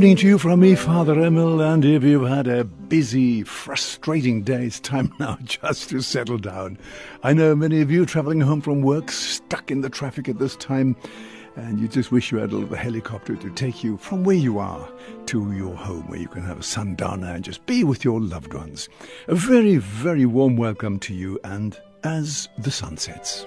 evening to you from me, Father Emil. And if you've had a busy, frustrating day, it's time now just to settle down. I know many of you traveling home from work, stuck in the traffic at this time, and you just wish you had a little helicopter to take you from where you are to your home, where you can have a sundowner and just be with your loved ones. A very, very warm welcome to you, and as the sun sets.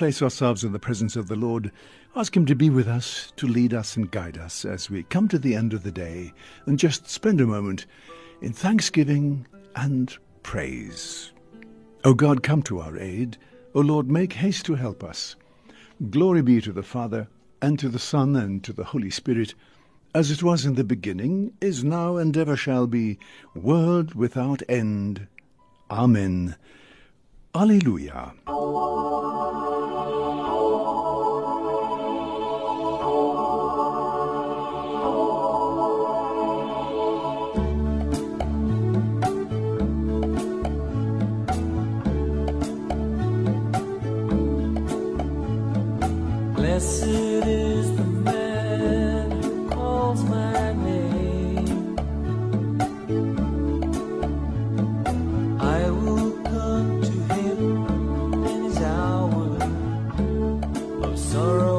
Place ourselves in the presence of the Lord, ask Him to be with us, to lead us and guide us as we come to the end of the day, and just spend a moment in thanksgiving and praise. O God, come to our aid. O Lord, make haste to help us. Glory be to the Father, and to the Son, and to the Holy Spirit, as it was in the beginning, is now, and ever shall be, world without end. Amen. Alleluia.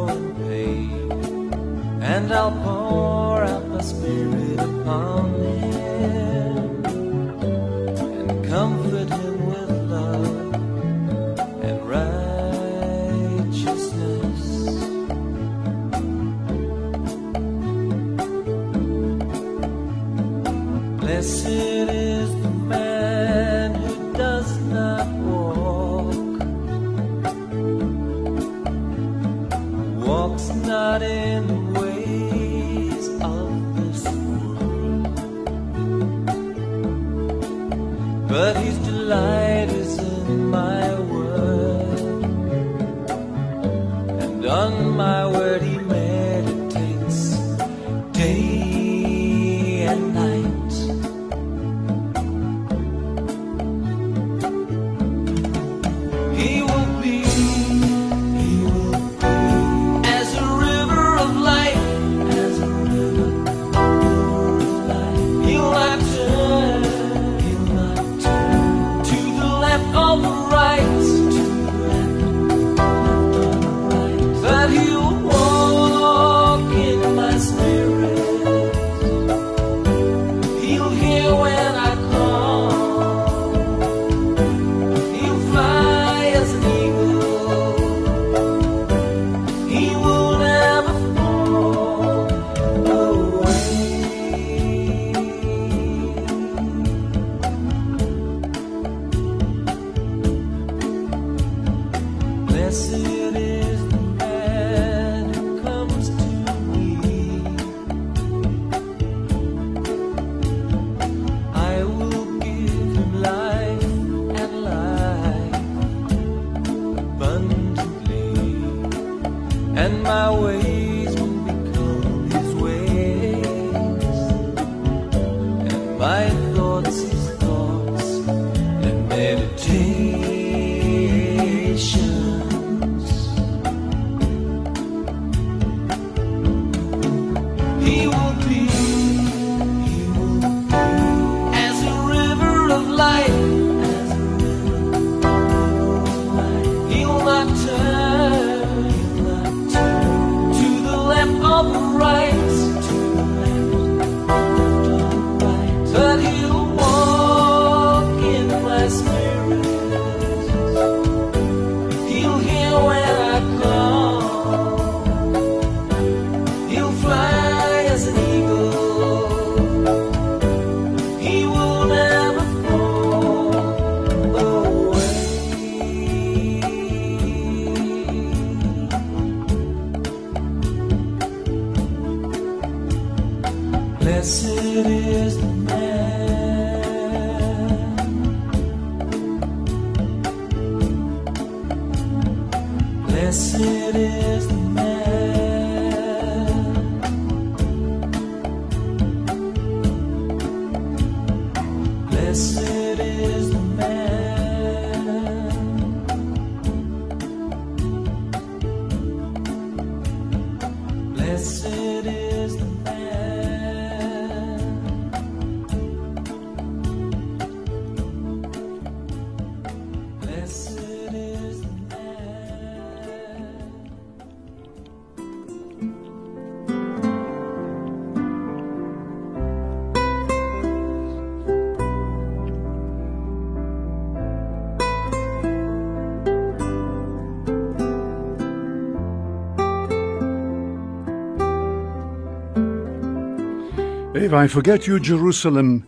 And pain, and I'll pour out my spirit upon If I forget you, Jerusalem,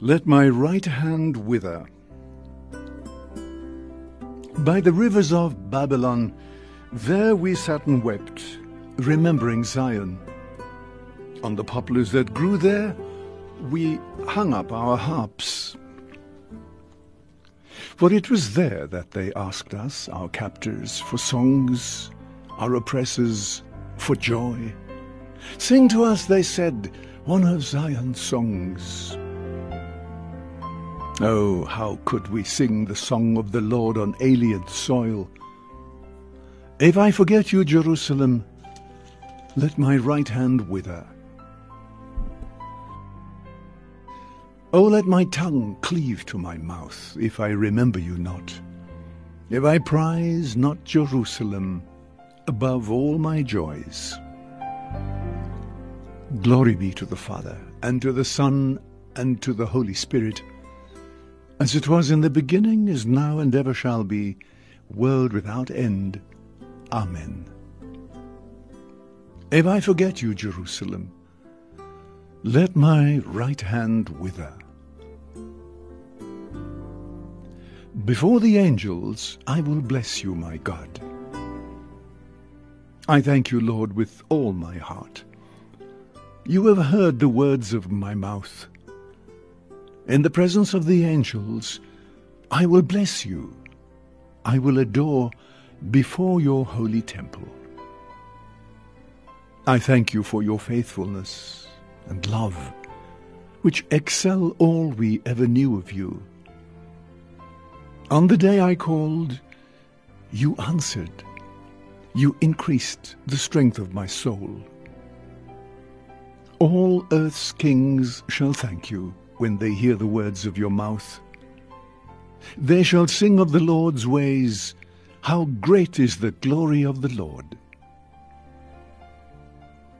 let my right hand wither. By the rivers of Babylon, there we sat and wept, remembering Zion. On the poplars that grew there, we hung up our harps. For it was there that they asked us, our captors, for songs, our oppressors, for joy. Sing to us, they said, one of Zion's songs. Oh, how could we sing the song of the Lord on alien soil? If I forget you, Jerusalem, let my right hand wither. Oh, let my tongue cleave to my mouth, if I remember you not. If I prize not Jerusalem above all my joys. Glory be to the Father, and to the Son, and to the Holy Spirit, as it was in the beginning, is now, and ever shall be, world without end. Amen. If I forget you, Jerusalem, let my right hand wither. Before the angels I will bless you, my God. I thank you, Lord, with all my heart. You have heard the words of my mouth. In the presence of the angels, I will bless you. I will adore before your holy temple. I thank you for your faithfulness and love, which excel all we ever knew of you. On the day I called, you answered. You increased the strength of my soul. All earth's kings shall thank you when they hear the words of your mouth. They shall sing of the Lord's ways, how great is the glory of the Lord.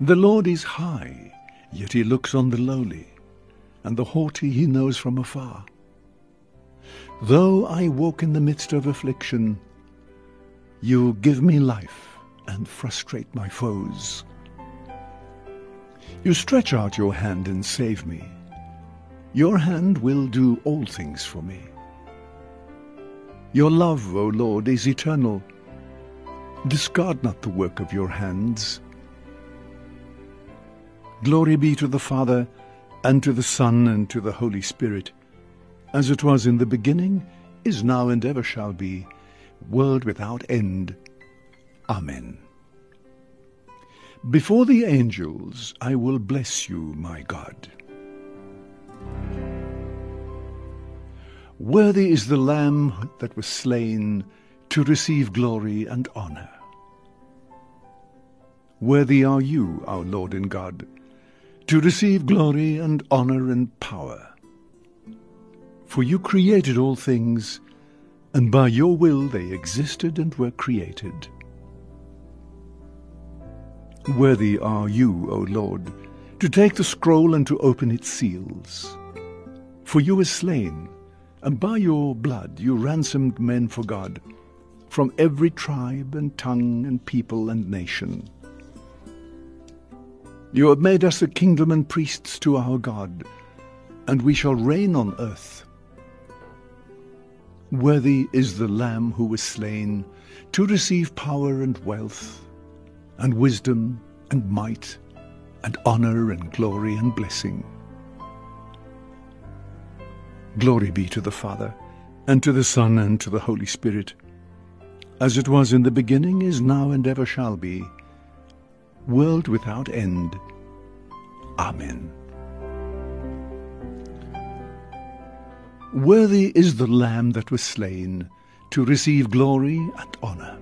The Lord is high, yet he looks on the lowly, and the haughty he knows from afar. Though I walk in the midst of affliction, you give me life and frustrate my foes. You stretch out your hand and save me. Your hand will do all things for me. Your love, O Lord, is eternal. Discard not the work of your hands. Glory be to the Father, and to the Son, and to the Holy Spirit, as it was in the beginning, is now, and ever shall be, world without end. Amen. Before the angels I will bless you, my God. Worthy is the Lamb that was slain to receive glory and honor. Worthy are you, our Lord and God, to receive glory and honor and power. For you created all things, and by your will they existed and were created. Worthy are you, O Lord, to take the scroll and to open its seals. For you were slain, and by your blood you ransomed men for God, from every tribe and tongue and people and nation. You have made us a kingdom and priests to our God, and we shall reign on earth. Worthy is the Lamb who was slain to receive power and wealth, and wisdom and might and honour and glory and blessing. Glory be to the Father, and to the Son, and to the Holy Spirit, as it was in the beginning, is now, and ever shall be, world without end. Amen. Worthy is the Lamb that was slain to receive glory and honour.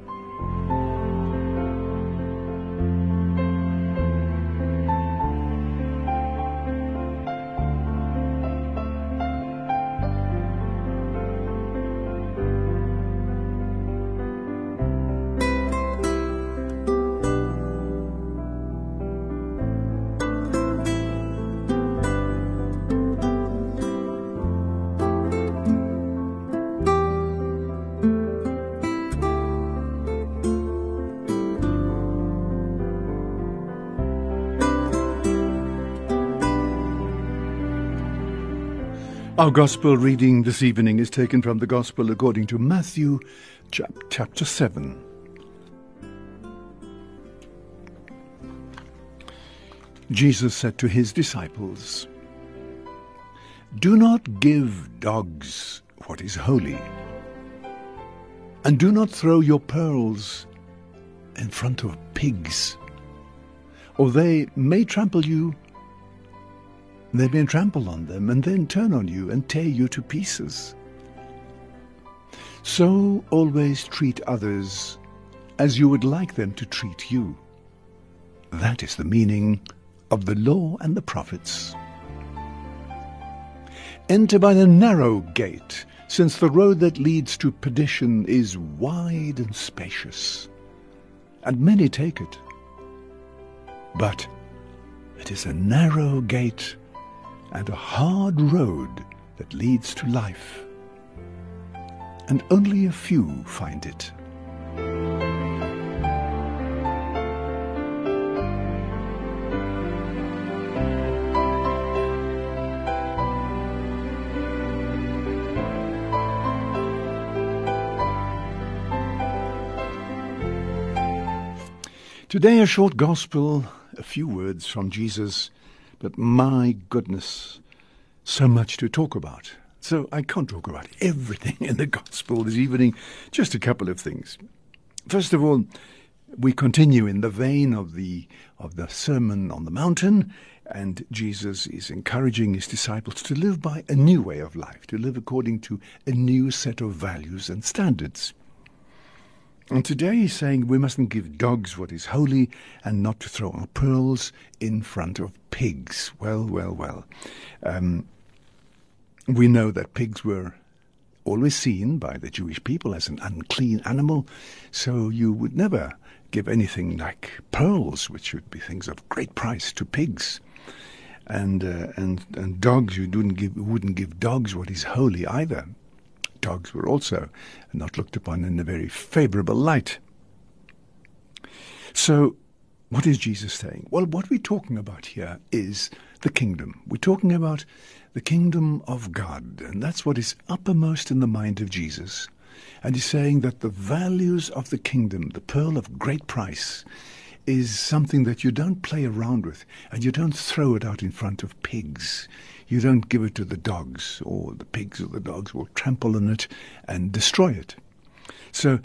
Our Gospel reading this evening is taken from the Gospel according to Matthew chapter 7. Jesus said to his disciples, Do not give dogs what is holy, and do not throw your pearls in front of pigs, or they may trample you they may trample on them and then turn on you and tear you to pieces. So always treat others as you would like them to treat you. That is the meaning of the law and the prophets. Enter by the narrow gate, since the road that leads to perdition is wide and spacious, and many take it. But it is a narrow gate and a hard road that leads to life. And only a few find it. Today, a short gospel, a few words from Jesus but my goodness, so much to talk about. So I can't talk about everything in the gospel this evening, just a couple of things. First of all, we continue in the vein of the of the Sermon on the Mountain, and Jesus is encouraging his disciples to live by a new way of life, to live according to a new set of values and standards. And today he's saying we mustn't give dogs what is holy and not to throw our pearls in front of pigs. Well, well, well. Um, we know that pigs were always seen by the Jewish people as an unclean animal, so you would never give anything like pearls, which would be things of great price, to pigs. And uh, and and dogs, you wouldn't give wouldn't give dogs what is holy either dogs were also not looked upon in a very favorable light. So, what is Jesus saying? Well, what we're talking about here is the kingdom. We're talking about the kingdom of God, and that's what is uppermost in the mind of Jesus. And he's saying that the values of the kingdom, the pearl of great price, is something that you don't play around with and you don't throw it out in front of pigs. You don't give it to the dogs, or the pigs or the dogs will trample on it and destroy it. So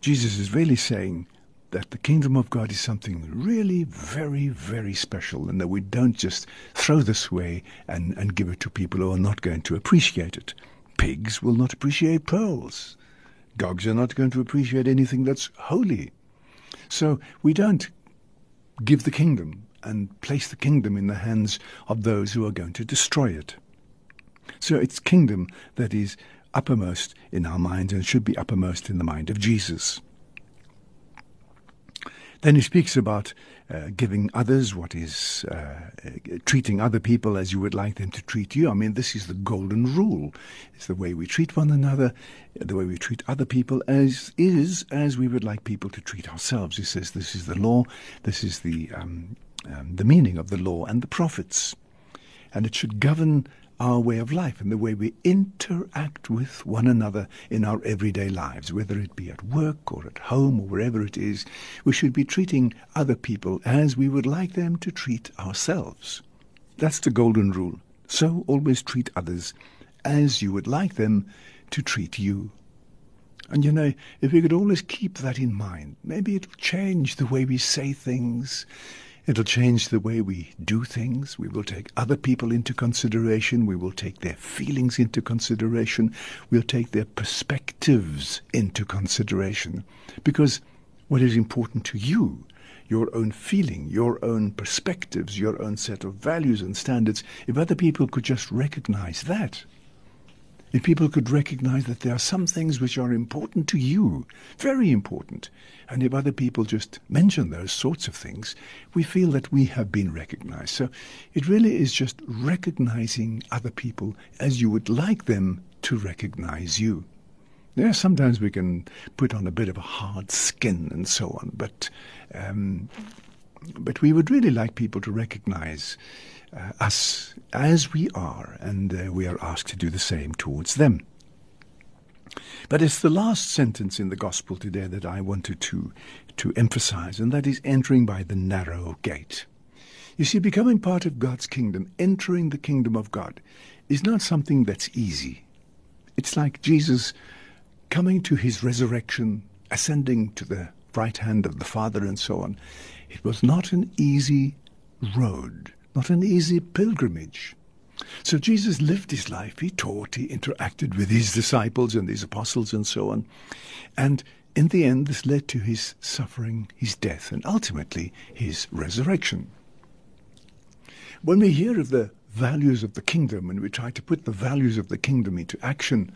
Jesus is really saying that the kingdom of God is something really very, very special, and that we don't just throw this away and, and give it to people who are not going to appreciate it. Pigs will not appreciate pearls. Dogs are not going to appreciate anything that's holy. So we don't give the kingdom and place the kingdom in the hands of those who are going to destroy it. So it's kingdom that is uppermost in our minds and should be uppermost in the mind of Jesus. Then he speaks about uh, giving others what is uh, treating other people as you would like them to treat you. I mean, this is the golden rule. It's the way we treat one another, the way we treat other people as is as we would like people to treat ourselves. He says this is the law, this is the um, um, the meaning of the law and the prophets, and it should govern our way of life and the way we interact with one another in our everyday lives, whether it be at work or at home or wherever it is, we should be treating other people as we would like them to treat ourselves. That's the golden rule. So always treat others as you would like them to treat you. And you know, if we could always keep that in mind, maybe it'll change the way we say things. It'll change the way we do things. We will take other people into consideration. We will take their feelings into consideration. We'll take their perspectives into consideration. Because what is important to you, your own feeling, your own perspectives, your own set of values and standards, if other people could just recognize that, if people could recognize that there are some things which are important to you, very important, and if other people just mention those sorts of things, we feel that we have been recognized. So it really is just recognizing other people as you would like them to recognize you. Yeah, sometimes we can put on a bit of a hard skin and so on, but um, but we would really like people to recognize uh, us as we are, and uh, we are asked to do the same towards them. But it's the last sentence in the gospel today that I wanted to, to emphasize, and that is entering by the narrow gate. You see, becoming part of God's kingdom, entering the kingdom of God, is not something that's easy. It's like Jesus coming to his resurrection, ascending to the right hand of the Father, and so on. It was not an easy road not an easy pilgrimage. So Jesus lived his life. He taught, he interacted with his disciples and his apostles and so on. And in the end, this led to his suffering, his death, and ultimately his resurrection. When we hear of the values of the kingdom and we try to put the values of the kingdom into action,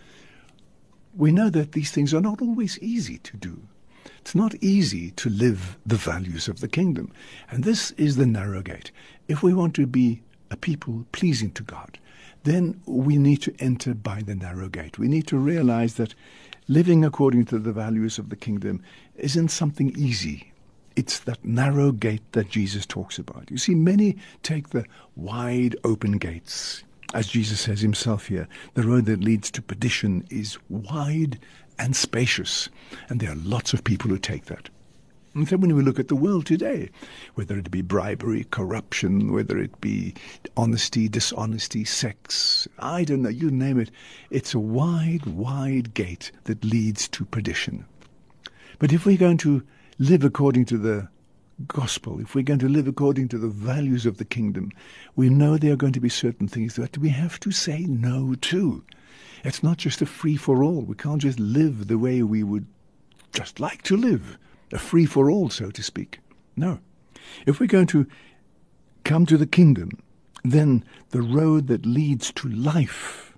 we know that these things are not always easy to do. It's not easy to live the values of the kingdom. And this is the narrow gate. If we want to be a people pleasing to God, then we need to enter by the narrow gate. We need to realize that living according to the values of the kingdom isn't something easy. It's that narrow gate that Jesus talks about. You see, many take the wide open gates. As Jesus says himself here, the road that leads to perdition is wide and spacious. And there are lots of people who take that. And so when we look at the world today, whether it be bribery, corruption, whether it be honesty, dishonesty, sex, I don't know, you name it, it's a wide, wide gate that leads to perdition. But if we're going to live according to the gospel, if we're going to live according to the values of the kingdom, we know there are going to be certain things that we have to say no to. It's not just a free for all. We can't just live the way we would just like to live, a free for all, so to speak. No. If we're going to come to the kingdom, then the road that leads to life,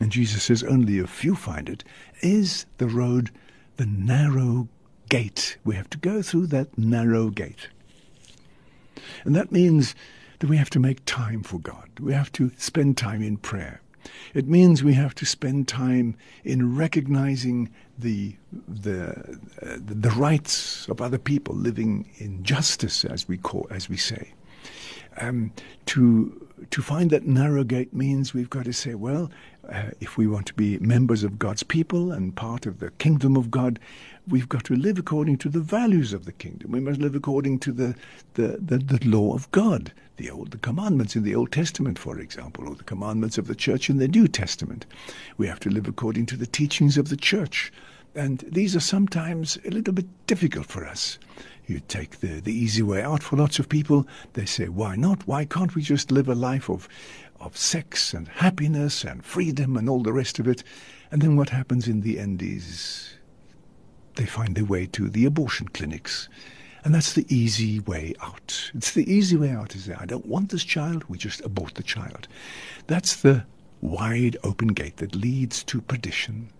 and Jesus says only a few find it, is the road, the narrow gate. We have to go through that narrow gate. And that means that we have to make time for God. We have to spend time in prayer. It means we have to spend time in recognizing the the uh, the rights of other people, living in justice, as we call as we say. Um, to to find that narrow gate means we've got to say, well, uh, if we want to be members of God's people and part of the kingdom of God, we've got to live according to the values of the kingdom. We must live according to the, the, the, the, law of God, the old the commandments in the Old Testament, for example, or the commandments of the church in the New Testament. We have to live according to the teachings of the church. And these are sometimes a little bit difficult for us. You take the, the easy way out for lots of people. They say, why not? Why can't we just live a life of, of sex and happiness and freedom and all the rest of it? And then what happens in the end is they find their way to the abortion clinics. And that's the easy way out. It's the easy way out is that I don't want this child, we just abort the child. That's the wide open gate that leads to perdition.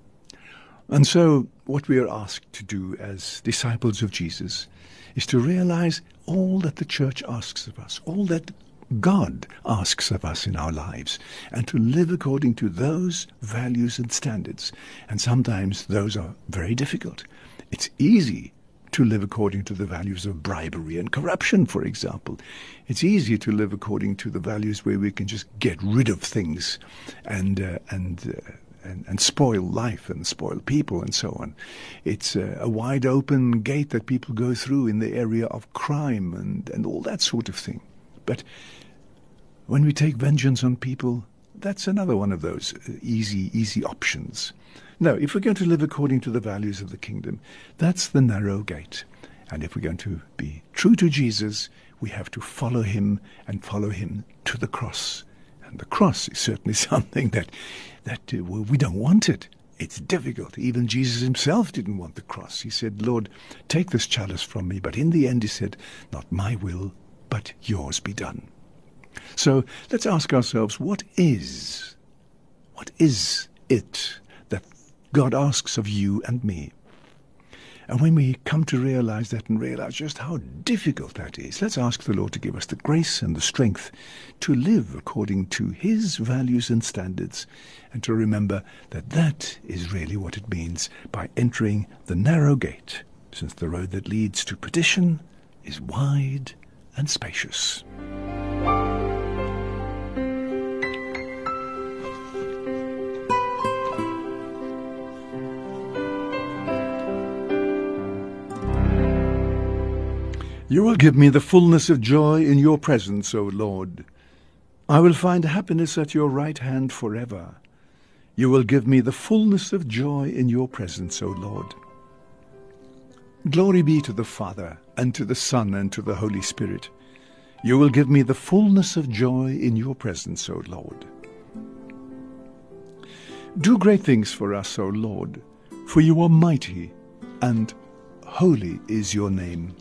And so, what we are asked to do as disciples of Jesus is to realize all that the church asks of us, all that God asks of us in our lives, and to live according to those values and standards. And sometimes those are very difficult. It's easy to live according to the values of bribery and corruption, for example. It's easy to live according to the values where we can just get rid of things and uh, and, uh, and and spoil life and spoil people and so on. It's a, a wide open gate that people go through in the area of crime and, and all that sort of thing. But when we take vengeance on people, that's another one of those uh, easy, easy options. No, if we're going to live according to the values of the kingdom, that's the narrow gate. And if we're going to be true to Jesus, we have to follow him and follow him to the cross. And the cross is certainly something that, that uh, we don't want it. It's difficult. Even Jesus himself didn't want the cross. He said, Lord, take this chalice from me. But in the end, he said, Not my will, but yours be done. So let's ask ourselves, what is, what is it that God asks of you and me? And when we come to realize that and realize just how difficult that is, let's ask the Lord to give us the grace and the strength to live according to His values and standards, and to remember that that is really what it means by entering the narrow gate, since the road that leads to perdition is wide and spacious. You will give me the fullness of joy in your presence, O Lord. I will find happiness at your right hand forever. You will give me the fullness of joy in your presence, O Lord. Glory be to the Father, and to the Son, and to the Holy Spirit. You will give me the fullness of joy in your presence, O Lord. Do great things for us, O Lord, for you are mighty, and holy is your name.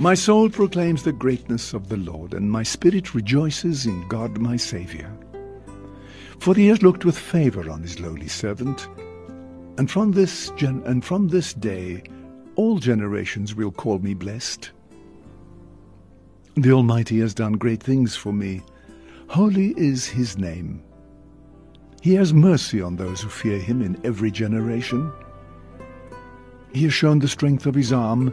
My soul proclaims the greatness of the Lord, and my spirit rejoices in God my Saviour. For he has looked with favour on his lowly servant, and from this gen- and from this day all generations will call me blessed. The Almighty has done great things for me. Holy is his name. He has mercy on those who fear him in every generation. He has shown the strength of his arm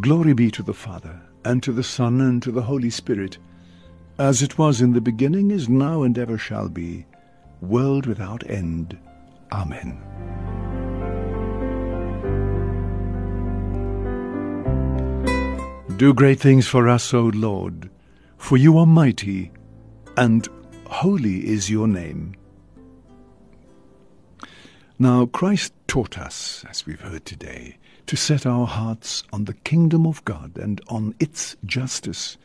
Glory be to the Father, and to the Son, and to the Holy Spirit, as it was in the beginning, is now, and ever shall be, world without end. Amen. Do great things for us, O Lord, for you are mighty, and holy is your name. Now, Christ taught us, as we've heard today, to set our hearts on the kingdom of God and on its justice.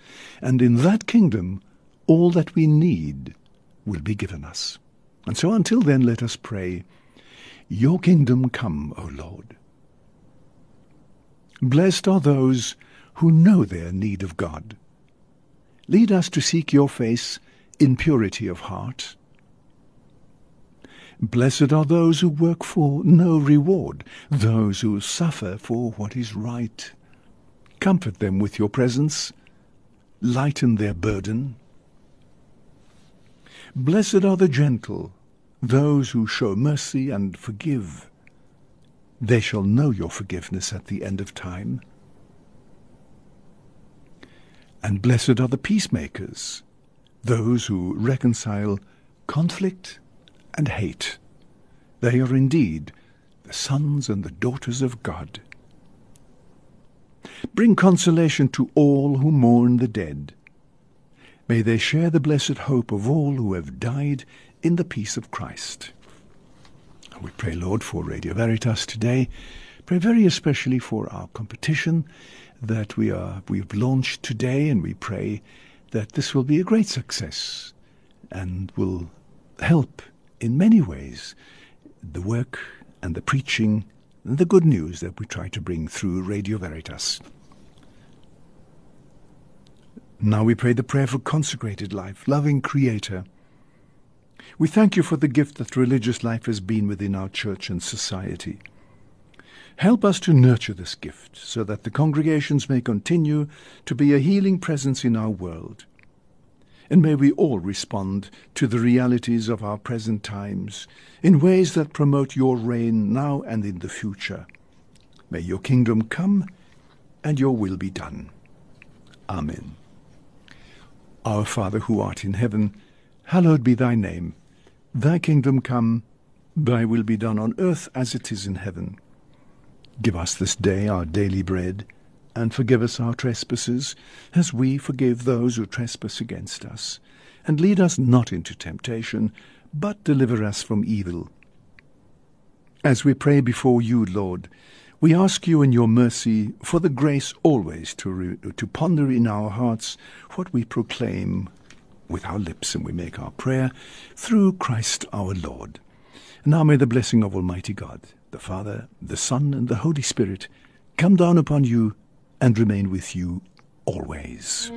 And in that kingdom, all that we need will be given us. And so until then, let us pray, Your kingdom come, O Lord. Blessed are those who know their need of God. Lead us to seek your face in purity of heart Blessed are those who work for no reward, those who suffer for what is right. Comfort them with your presence, lighten their burden. Blessed are the gentle, those who show mercy and forgive. They shall know your forgiveness at the end of time. And blessed are the peacemakers, those who reconcile conflict and hate. They are indeed the sons and the daughters of God. Bring consolation to all who mourn the dead. May they share the blessed hope of all who have died in the peace of Christ. We pray, Lord, for Radio Veritas today. Pray very especially for our competition that we are we've launched today, and we pray that this will be a great success and will help in many ways, the work and the preaching and the good news that we try to bring through Radio Veritas. Now we pray the prayer for consecrated life, loving Creator. We thank you for the gift that religious life has been within our church and society. Help us to nurture this gift so that the congregations may continue to be a healing presence in our world. And may we all respond to the realities of our present times in ways that promote your reign now and in the future. May your kingdom come and your will be done. Amen. Our Father who art in heaven, hallowed be thy name. Thy kingdom come, thy will be done on earth as it is in heaven. Give us this day our daily bread, and forgive us our trespasses, as we forgive those who trespass against us. And lead us not into temptation, but deliver us from evil. As we pray before you, Lord, we ask you in your mercy for the grace always to, re- to ponder in our hearts what we proclaim with our lips, and we make our prayer through Christ our Lord. Now may the blessing of Almighty God, the Father, the Son, and the Holy Spirit come down upon you and remain with you always.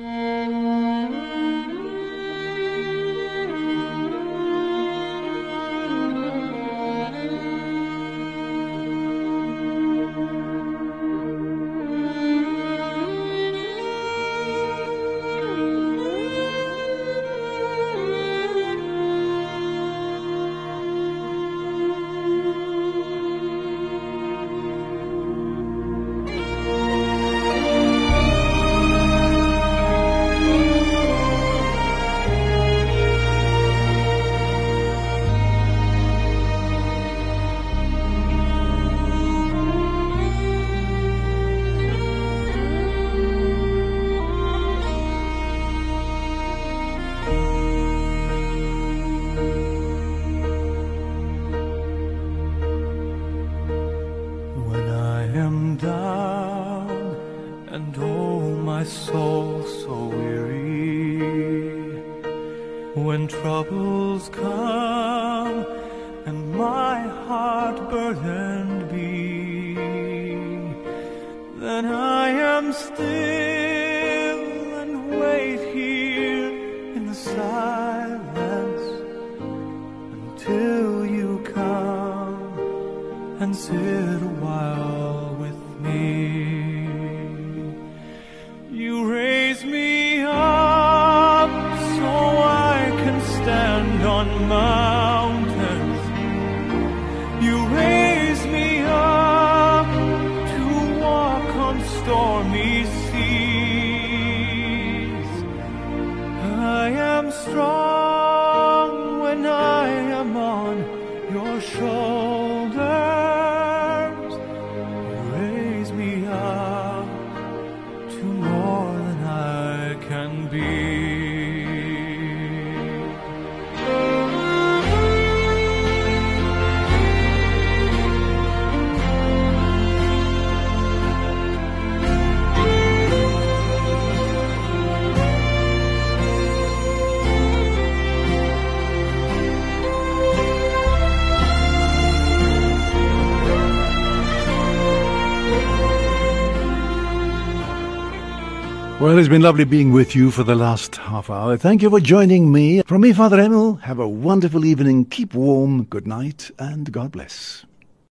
Strong Well, it's been lovely being with you for the last half hour. Thank you for joining me. From me, Father Emil, have a wonderful evening. Keep warm. Good night, and God bless.